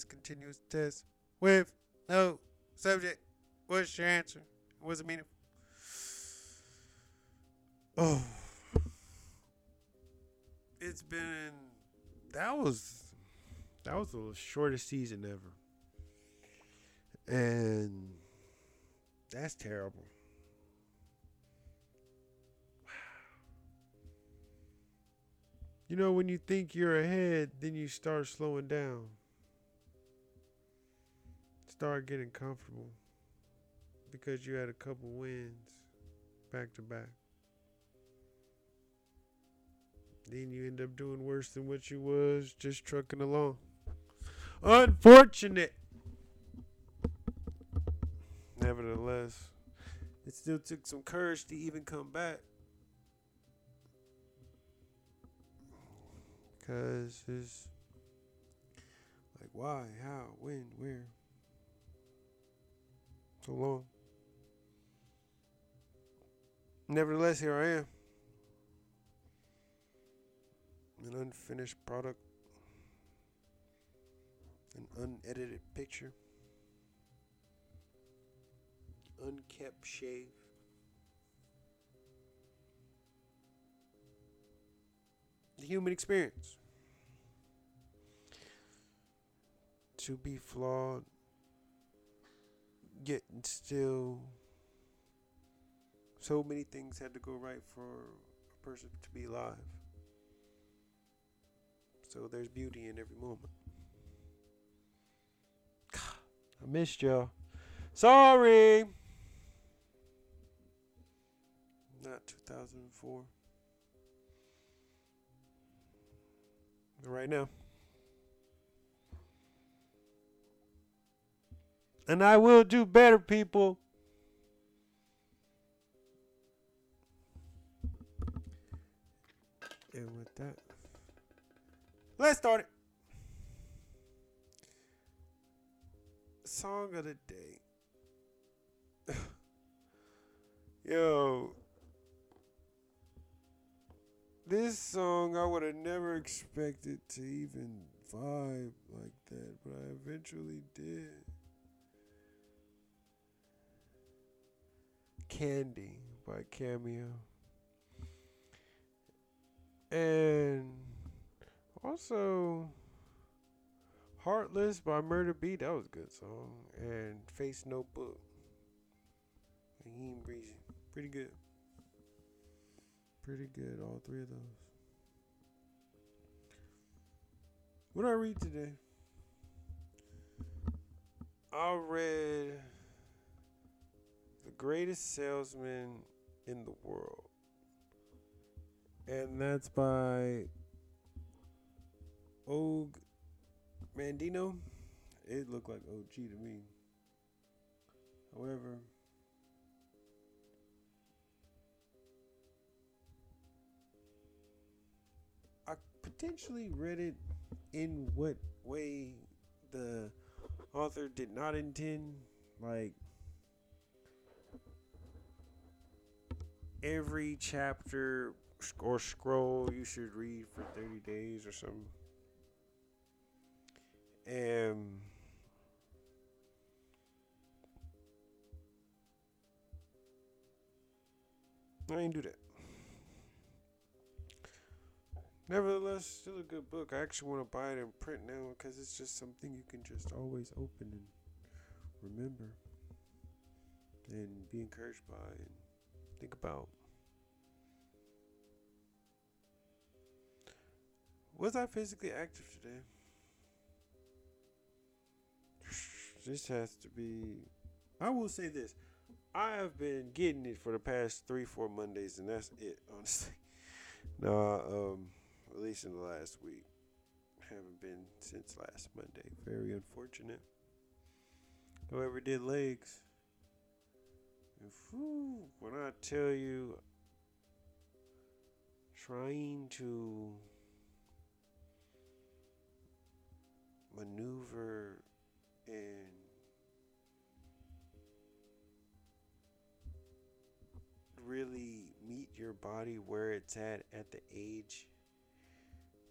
continuous test with no subject. What's your answer? What's it mean? Oh, it's been that was that was the shortest season ever, and that's terrible. You know, when you think you're ahead, then you start slowing down. Start getting comfortable because you had a couple wins back to back. Then you end up doing worse than what you was just trucking along. Unfortunate. Nevertheless, it still took some courage to even come back. Because it's like, why, how, when, where? So long. Nevertheless, here I am. An unfinished product, an unedited picture, unkept shave. The human experience. To be flawed, yet still so many things had to go right for a person to be alive. So there's beauty in every moment. I missed y'all. Sorry. Not 2004. Right now. And I will do better, people. And with that, let's start it. Song of the day. Yo, this song I would have never expected to even vibe like that, but I eventually did. Candy by Cameo. And also Heartless by Murder Beat, that was a good song. And Face Notebook. And Breezy. Pretty good. Pretty good, all three of those. What did I read today? I read The Greatest Salesman in the World. And that's by Og Mandino. It looked like OG to me. However, I potentially read it in what way the author did not intend. Like, every chapter or scroll you should read for 30 days or something. And I didn't do that. Nevertheless, still a good book. I actually want to buy it in print now because it's just something you can just always open and remember and be encouraged by and think about. Was I physically active today? This has to be. I will say this. I have been getting it for the past three, four Mondays, and that's it, honestly. No, um, at least in the last week. Haven't been since last Monday. Very unfortunate. Whoever did legs. Whew, when I tell you, trying to maneuver and really meet your body where it's at at the age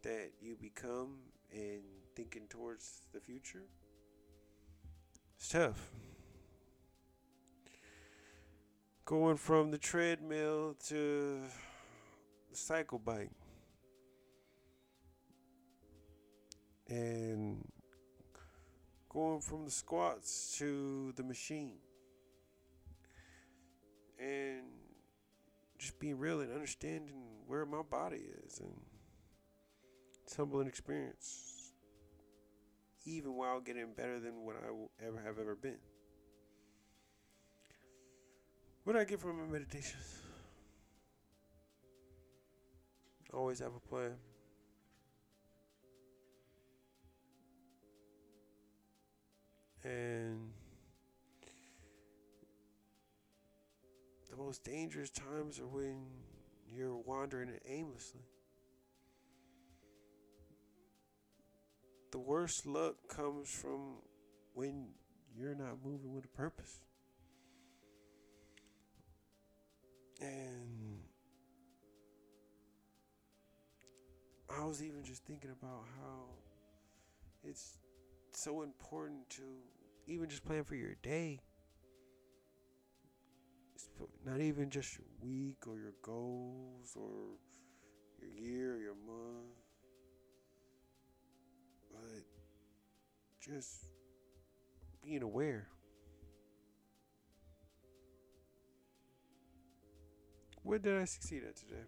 that you become and thinking towards the future. It's tough. Going from the treadmill to the cycle bike. And going from the squats to the machine. And just being real and understanding where my body is and it's humbling experience even while getting better than what I will ever have ever been. What I get from my meditations? Always have a plan. And the most dangerous times are when you're wandering aimlessly. The worst luck comes from when you're not moving with a purpose. And I was even just thinking about how it's so important to even just plan for your day. It's not even just your week or your goals or your year or your month, but just being aware. What did I succeed at today?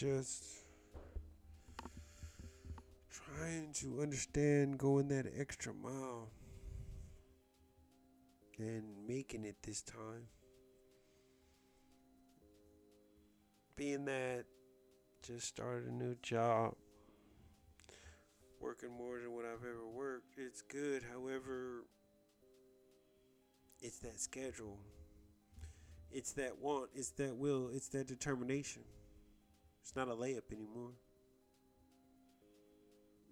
Just trying to understand going that extra mile and making it this time. Being that just started a new job working more than what I've ever worked. It's good. However, it's that schedule. It's that want. It's that will. It's that determination. It's not a layup anymore.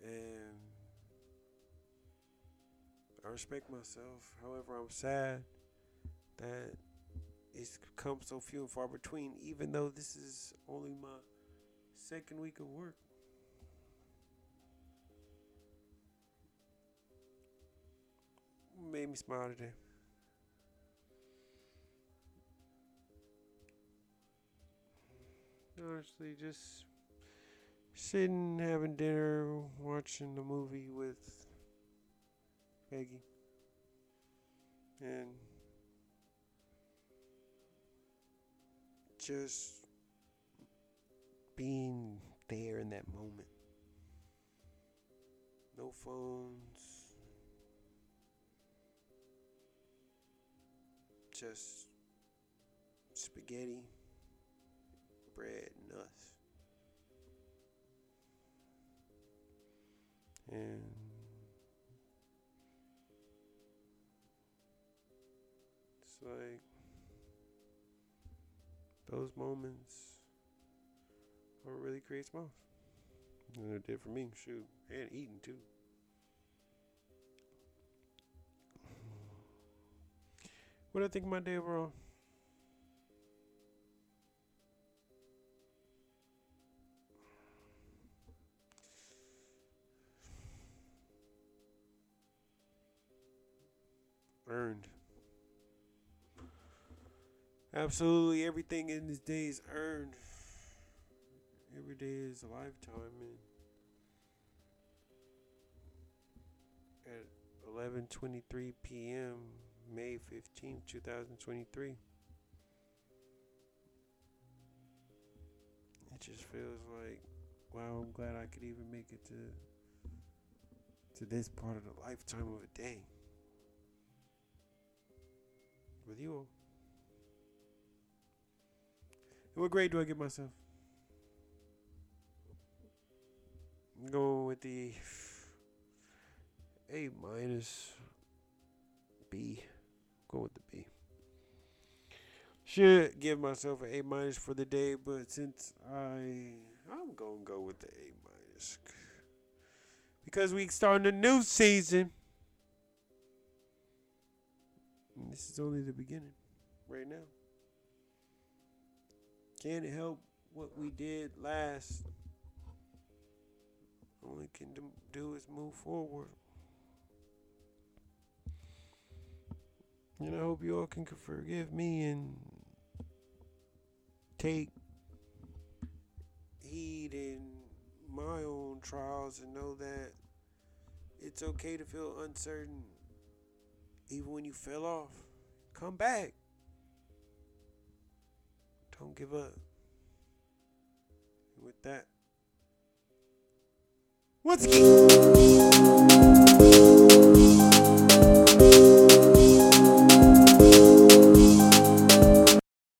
And I respect myself. However, I'm sad that it's come so few and far between, even though this is only my second week of work. made me smile today. Honestly, just sitting, having dinner, watching a movie with Peggy. And just being there in that moment. No phones, just spaghetti, bread, nuts. And it's like those moments are what really create smiles. And it did for me, shoot, and eating too. What do I think my day overall? Absolutely everything in this day is earned. Every day is a lifetime and at 11:23 p.m. May 15th, 2023. It just feels like, wow, I'm glad I could even make it to to this part of the lifetime of a day with you all. What grade do I give myself? I'm with the A minus B. Go with the B. Should give myself an A minus for the day, but since I I'm gonna go with the A minus because we starting a new season. This is only the beginning right now. Can't help what we did last. Only can do is move forward. And I hope you all can forgive me and take heed in my own trials and know that it's okay to feel uncertain. Even when you fell off, come back. Don't give up. And with that, what's